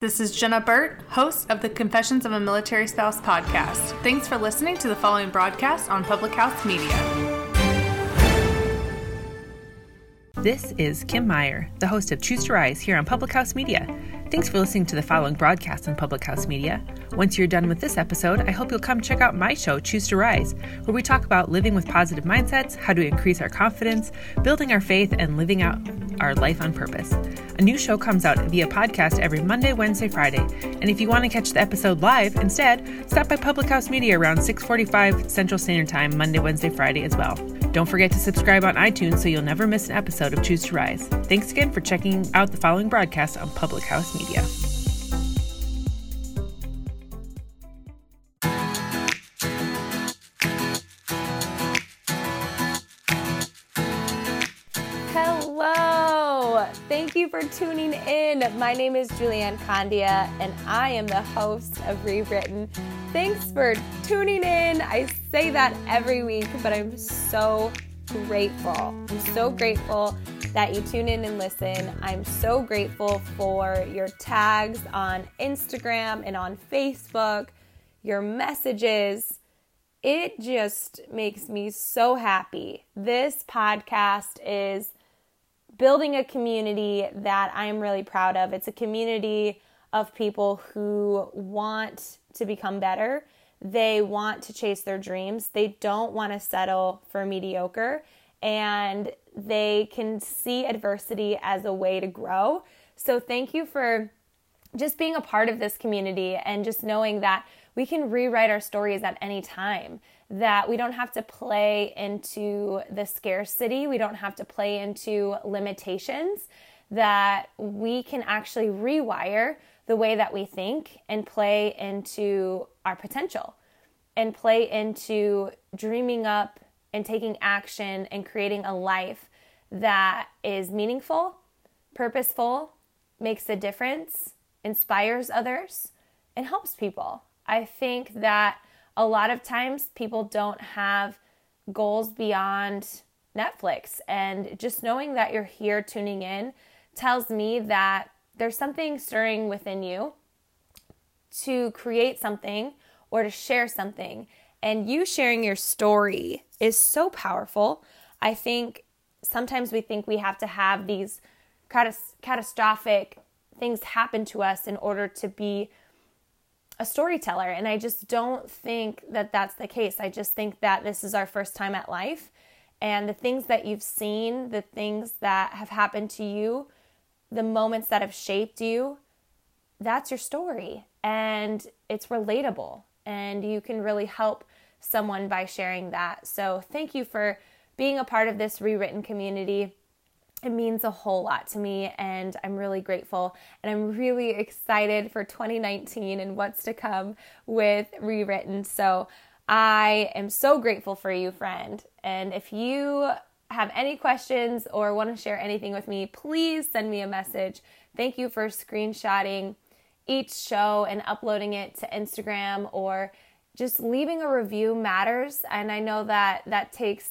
This is Jenna Burt, host of the Confessions of a Military Spouse podcast. Thanks for listening to the following broadcast on Public House Media. This is Kim Meyer, the host of Choose to Rise here on Public House Media. Thanks for listening to the following broadcast on Public House Media. Once you're done with this episode, I hope you'll come check out my show, Choose to Rise, where we talk about living with positive mindsets, how to increase our confidence, building our faith, and living out our life on purpose. A new show comes out via podcast every Monday, Wednesday, Friday. And if you want to catch the episode live instead, stop by Public House Media around 6:45 Central Standard Time Monday, Wednesday, Friday as well. Don't forget to subscribe on iTunes so you'll never miss an episode of Choose to Rise. Thanks again for checking out the following broadcast on Public House Media. Thank you for tuning in. My name is Julianne Condia, and I am the host of Rewritten. Thanks for tuning in. I say that every week, but I'm so grateful. I'm so grateful that you tune in and listen. I'm so grateful for your tags on Instagram and on Facebook, your messages. It just makes me so happy. This podcast is building a community that I'm really proud of. It's a community of people who want to become better. They want to chase their dreams. They don't want to settle for mediocre and they can see adversity as a way to grow. So, thank you for just being a part of this community and just knowing that we can rewrite our stories at any time. That we don't have to play into the scarcity, we don't have to play into limitations, that we can actually rewire the way that we think and play into our potential and play into dreaming up and taking action and creating a life that is meaningful, purposeful, makes a difference, inspires others, and helps people. I think that a lot of times people don't have goals beyond Netflix. And just knowing that you're here tuning in tells me that there's something stirring within you to create something or to share something. And you sharing your story is so powerful. I think sometimes we think we have to have these catastrophic things happen to us in order to be a storyteller. And I just don't think that that's the case. I just think that this is our first time at life. And the things that you've seen, the things that have happened to you, the moments that have shaped you, that's your story. And it's relatable. And you can really help someone by sharing that. So thank you for being a part of this rewritten community. It means a whole lot to me, and I'm really grateful. And I'm really excited for 2019 and what's to come with Rewritten. So I am so grateful for you, friend. And if you have any questions or want to share anything with me, please send me a message. Thank you for screenshotting each show and uploading it to Instagram or just leaving a review matters. And I know that that takes,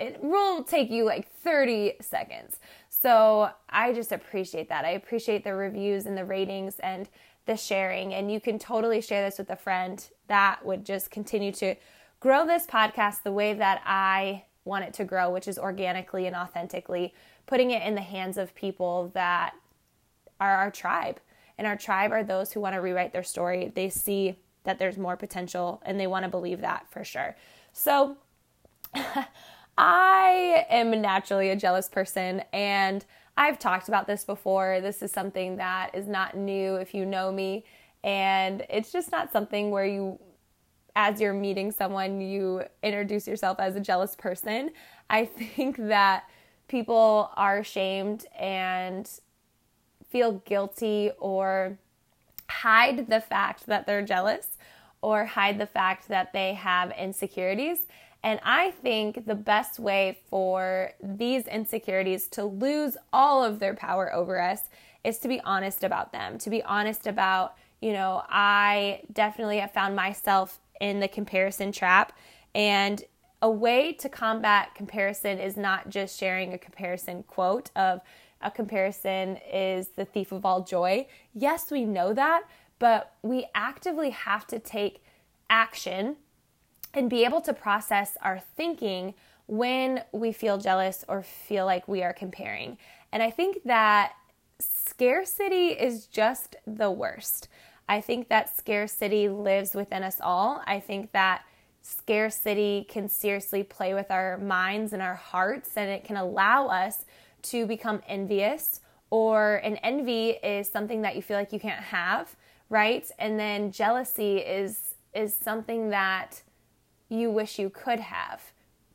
it will take you like 30 seconds. So I just appreciate that. I appreciate the reviews and the ratings and the sharing. And you can totally share this with a friend. That would just continue to grow this podcast the way that I want it to grow, which is organically and authentically, putting it in the hands of people that are our tribe. And our tribe are those who want to rewrite their story. They see that there's more potential and they want to believe that for sure. So I am naturally a jealous person and I've talked about this before. This is something that is not new if you know me. And it's just not something where you as you're meeting someone, you introduce yourself as a jealous person. I think that people are ashamed and feel guilty or hide the fact that they're jealous or hide the fact that they have insecurities. And I think the best way for these insecurities to lose all of their power over us is to be honest about them, to be honest about, you know, I definitely have found myself in the comparison trap. And a way to combat comparison is not just sharing a comparison quote of, a comparison is the thief of all joy. Yes, we know that, but we actively have to take action and be able to process our thinking when we feel jealous or feel like we are comparing. And I think that scarcity is just the worst. I think that scarcity lives within us all. I think that scarcity can seriously play with our minds and our hearts, and it can allow us to become envious. Or an envy is something that you feel like you can't have, right? And then jealousy is is something that you wish you could have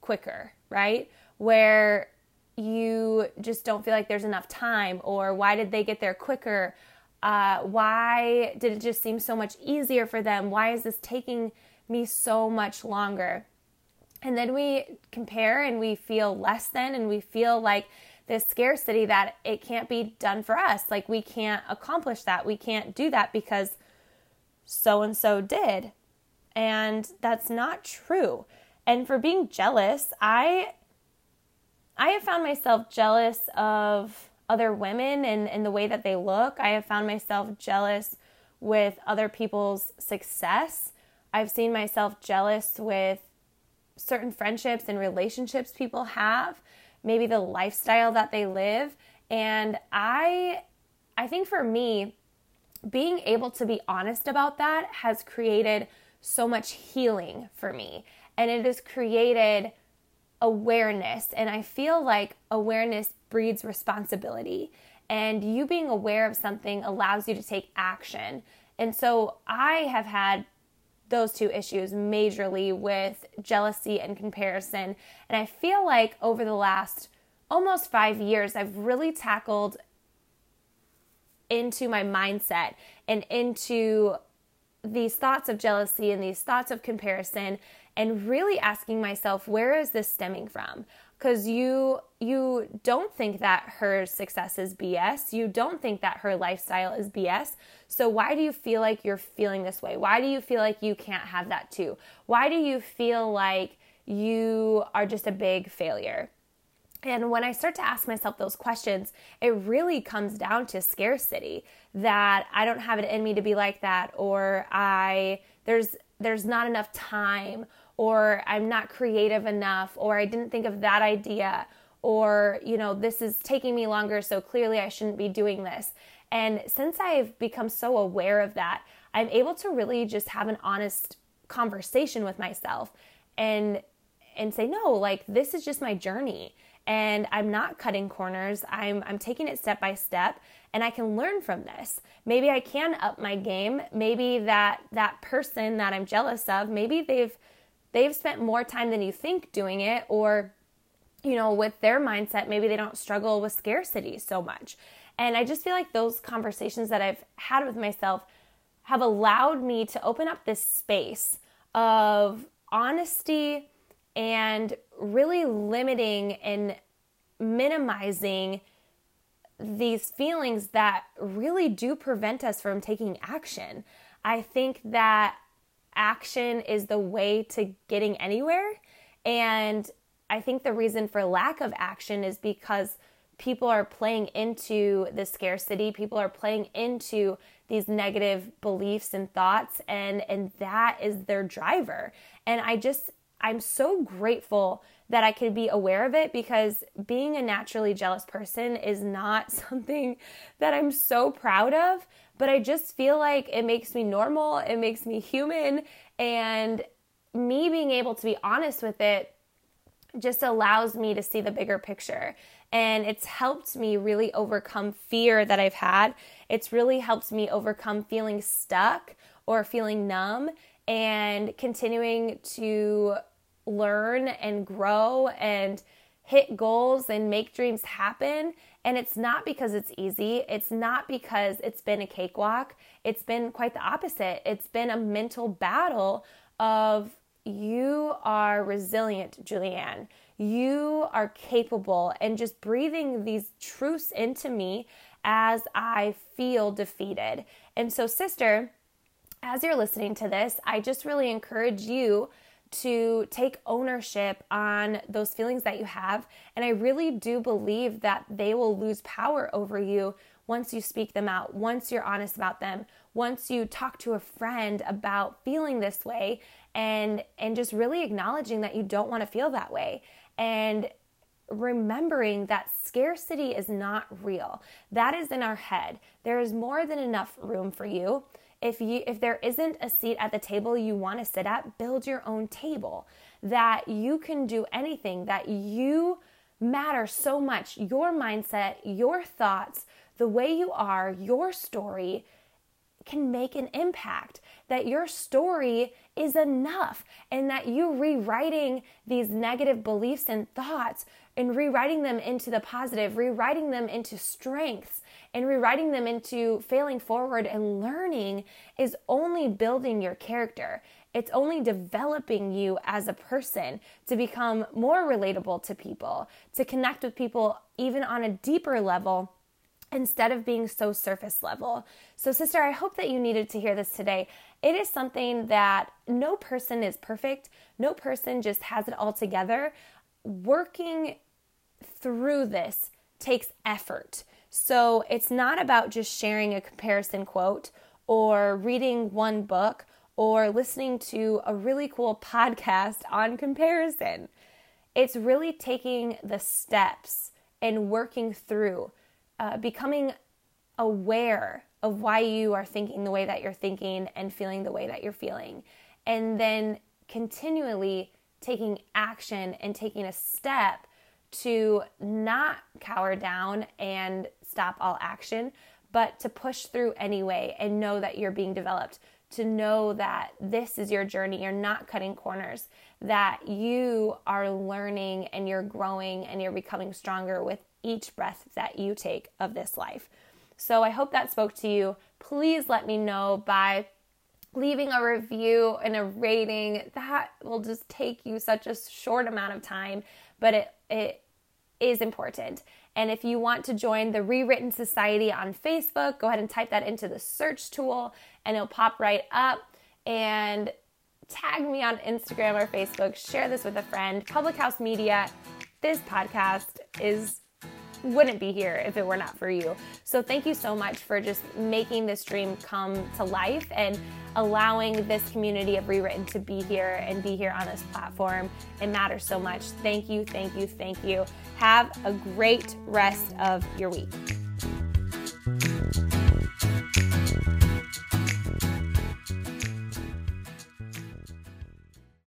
quicker, right? Where you just don't feel like there's enough time, or why did they get there quicker? Uh, why did it just seem so much easier for them? Why is this taking me so much longer? And then we compare and we feel less than, and we feel like this scarcity that it can't be done for us. Like we can't accomplish that. We can't do that because so and so did. And that's not true. And for being jealous, I I have found myself jealous of other women and, and the way that they look. I have found myself jealous with other people's success. I've seen myself jealous with certain friendships and relationships people have maybe the lifestyle that they live. And I I think for me, being able to be honest about that has created so much healing for me. And it has created awareness. And I feel like awareness breeds responsibility. And you being aware of something allows you to take action. And so I have had those two issues majorly with jealousy and comparison. And I feel like over the last almost five years, I've really tackled into my mindset and into these thoughts of jealousy and these thoughts of comparison and really asking myself where is this stemming from because you you don't think that her success is BS. You don't think that her lifestyle is BS. So why do you feel like you're feeling this way? Why do you feel like you can't have that too? Why do you feel like you are just a big failure? And when I start to ask myself those questions, it really comes down to scarcity that I don't have it in me to be like that or I there's there's not enough time or I'm not creative enough, or I didn't think of that idea, or, you know, this is taking me longer, so clearly I shouldn't be doing this. And since I've become so aware of that, I'm able to really just have an honest conversation with myself and and say no like this is just my journey and I'm not cutting corners. I'm I'm taking it step by step and I can learn from this. Maybe I can up my game. Maybe that that person that I'm jealous of, maybe they've they've spent more time than you think doing it or you know with their mindset maybe they don't struggle with scarcity so much and i just feel like those conversations that i've had with myself have allowed me to open up this space of honesty and really limiting and minimizing these feelings that really do prevent us from taking action. I think that action is the way to getting anywhere. And I think the reason for lack of action is because people are playing into the scarcity, people are playing into these negative beliefs and thoughts and and that is their driver. And I just I'm so grateful that I could be aware of it because being a naturally jealous person is not something that I'm so proud of, but I just feel like it makes me normal, it makes me human, and me being able to be honest with it just allows me to see the bigger picture. And it's helped me really overcome fear that I've had. It's really helped me overcome feeling stuck or feeling numb and continuing to learn and grow and hit goals and make dreams happen. And it's not because it's easy. It's not because it's been a cakewalk. It's been quite the opposite. It's been a mental battle of you are resilient, Julianne. You are capable, and just breathing these truths into me as I feel defeated. And so, sister, as you're listening to this, I just really encourage you to take ownership on those feelings that you have. And I really do believe that they will lose power over you once you speak them out, once you're honest about them, once you talk to a friend about feeling this way and and just really acknowledging that you don't want to feel that way. And remembering that scarcity is not real. That is in our head. There is more than enough room for you. If you if there isn't a seat at the table you want to sit at, build your own table. That you can do anything, that you matter so much. Your mindset, your thoughts, the way you are, your story can make an impact. That your story is enough and that you rewriting these negative beliefs and thoughts and rewriting them into the positive, rewriting them into strengths, and rewriting them into failing forward and learning is only building your character. It's only developing you as a person to become more relatable to people, to connect with people even on a deeper level instead of being so surface level. So, sister, I hope that you needed to hear this today. It is something that no person is perfect, no person just has it all together. Working through this takes effort. So, it's not about just sharing a comparison quote or reading one book or listening to a really cool podcast on comparison. It's really taking the steps and working through uh, becoming aware of why you are thinking the way that you're thinking and feeling the way that you're feeling. And then continually taking action and taking a step to not cower down and stop all action, but to push through anyway and know that you're being developed, to know that this is your journey. You're not cutting corners, that you are learning and you're growing and you're becoming stronger with each breath that you take of this life. So I hope that spoke to you. Please let me know by leaving a review and a rating. That will just take you such a short amount of time, but it it is important. And if you want to join the Rewritten Society on Facebook, go ahead and type that into the search tool and it'll pop right up and tag me on Instagram or Facebook, share this with a friend. Public House Media, this podcast is wouldn't be here if it were not for you. So thank you so much for just making this dream come to life and allowing this community of rewritten to be here and be here on this platform. It matters so much. Thank you, thank you, thank you. Have a great rest of your week.